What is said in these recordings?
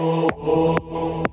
oh, oh, oh. oh.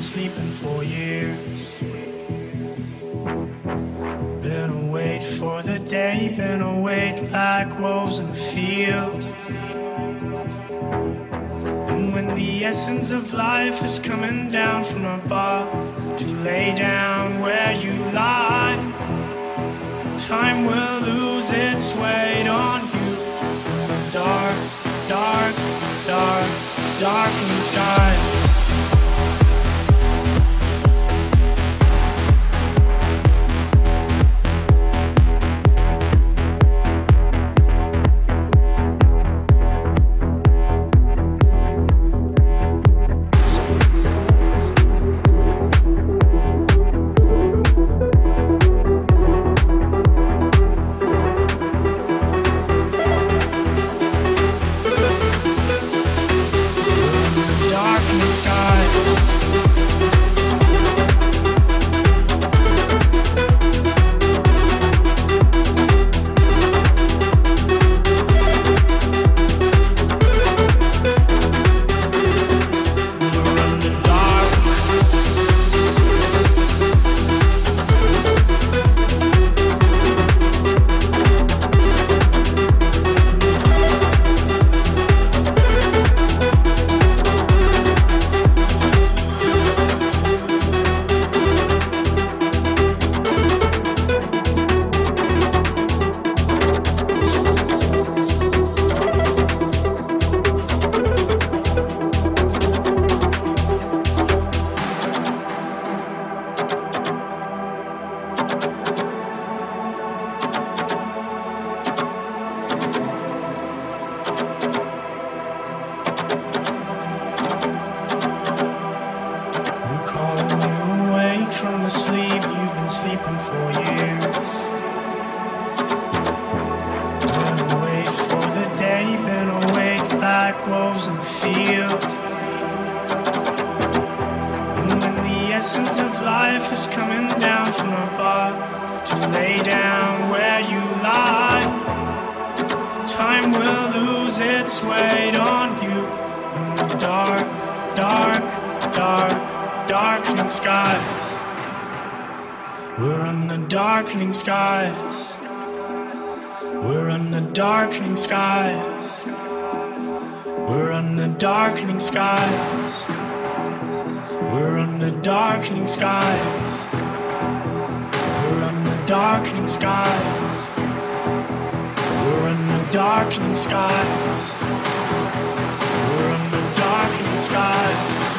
Sleeping for years. Been awake for the day, been awake like wolves in the field. And when the essence of life is coming down from above to lay down where you lie, time will lose its weight on you. The dark, dark, dark, darkening sky. time will lose its weight on you in the dark, dark, dark, darkening skies. We're in the darkening skies. We're in the darkening skies. We're in the darkening skies. We're in the darkening skies. We're in the darkening skies darkening skies. We're under darkening skies.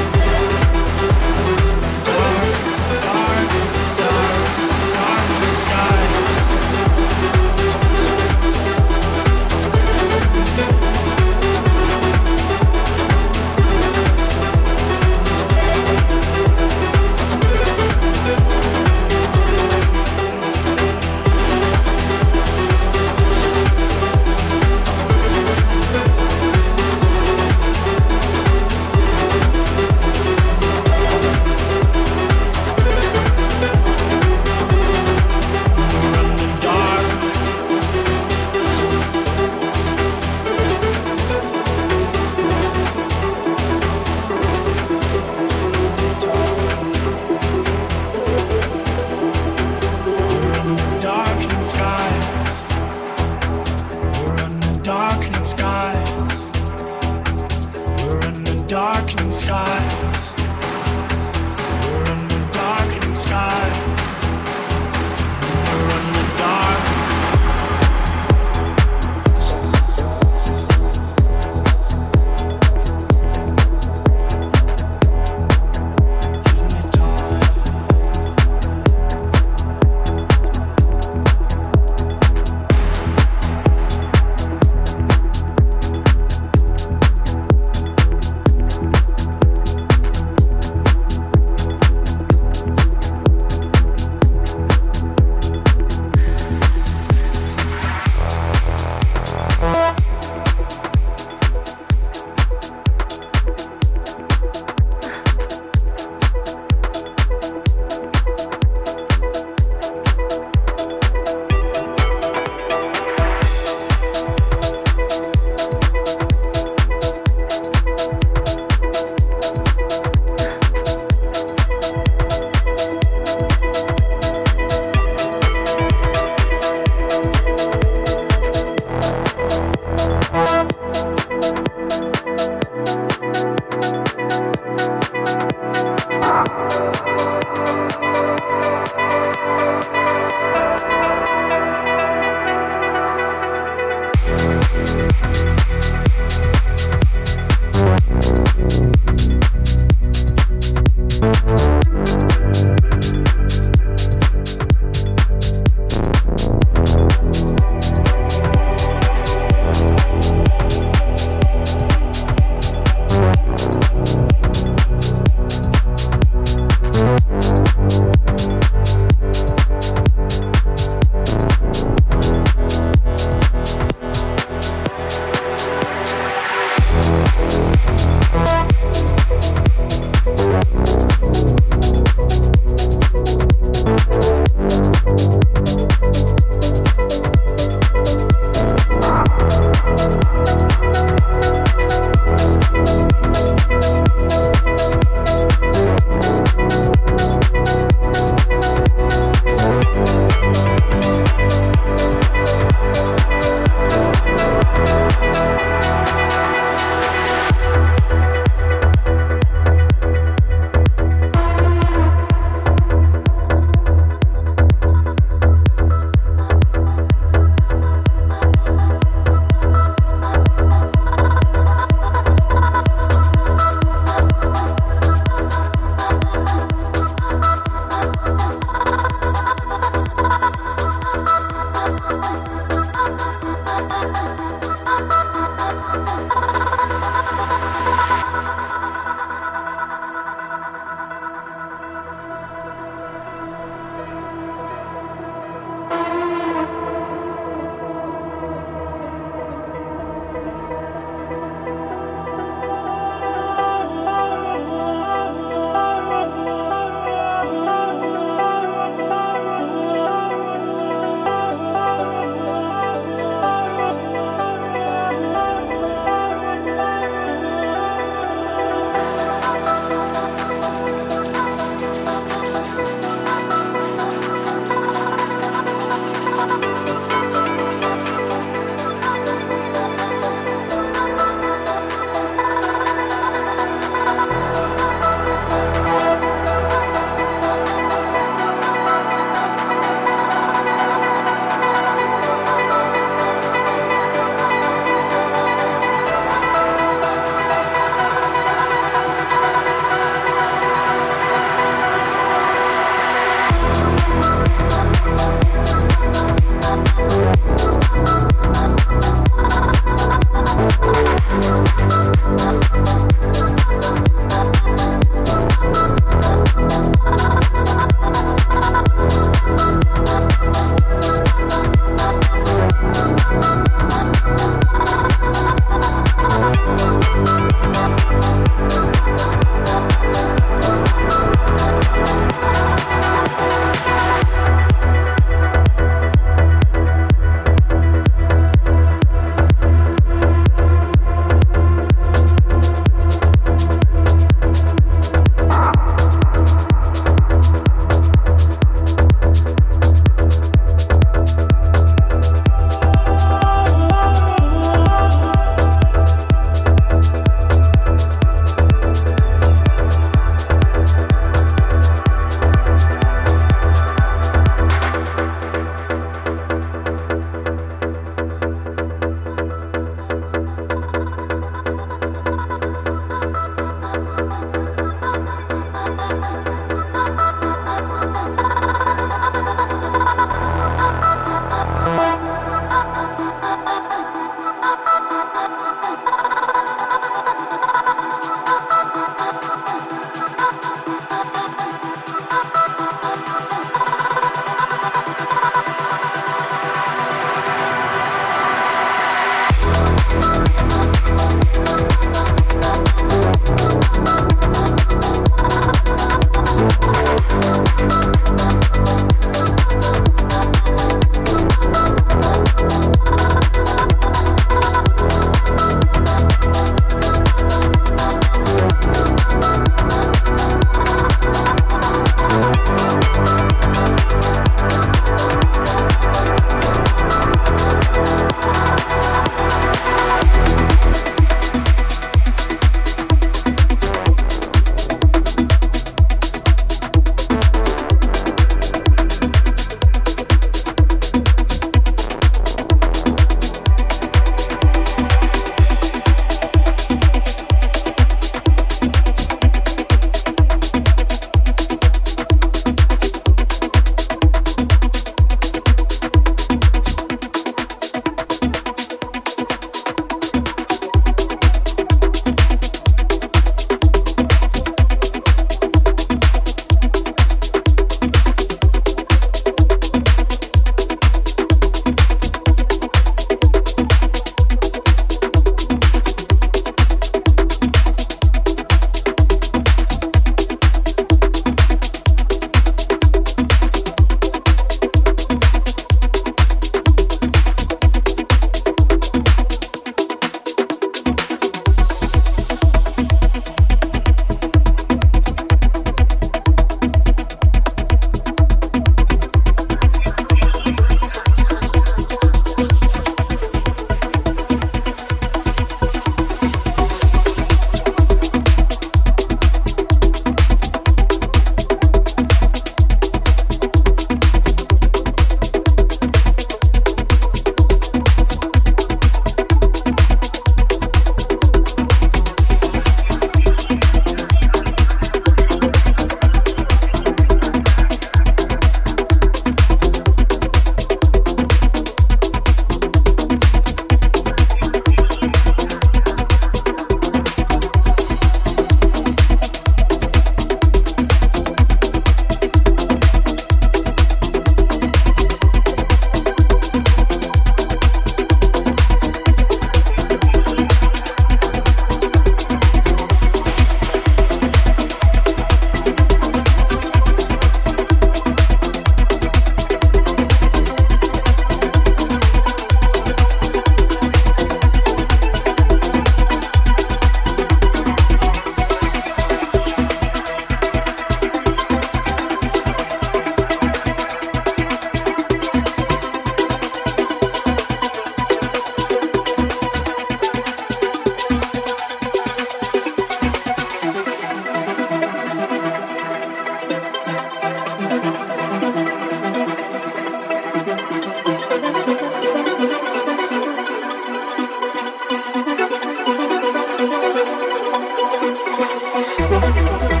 Música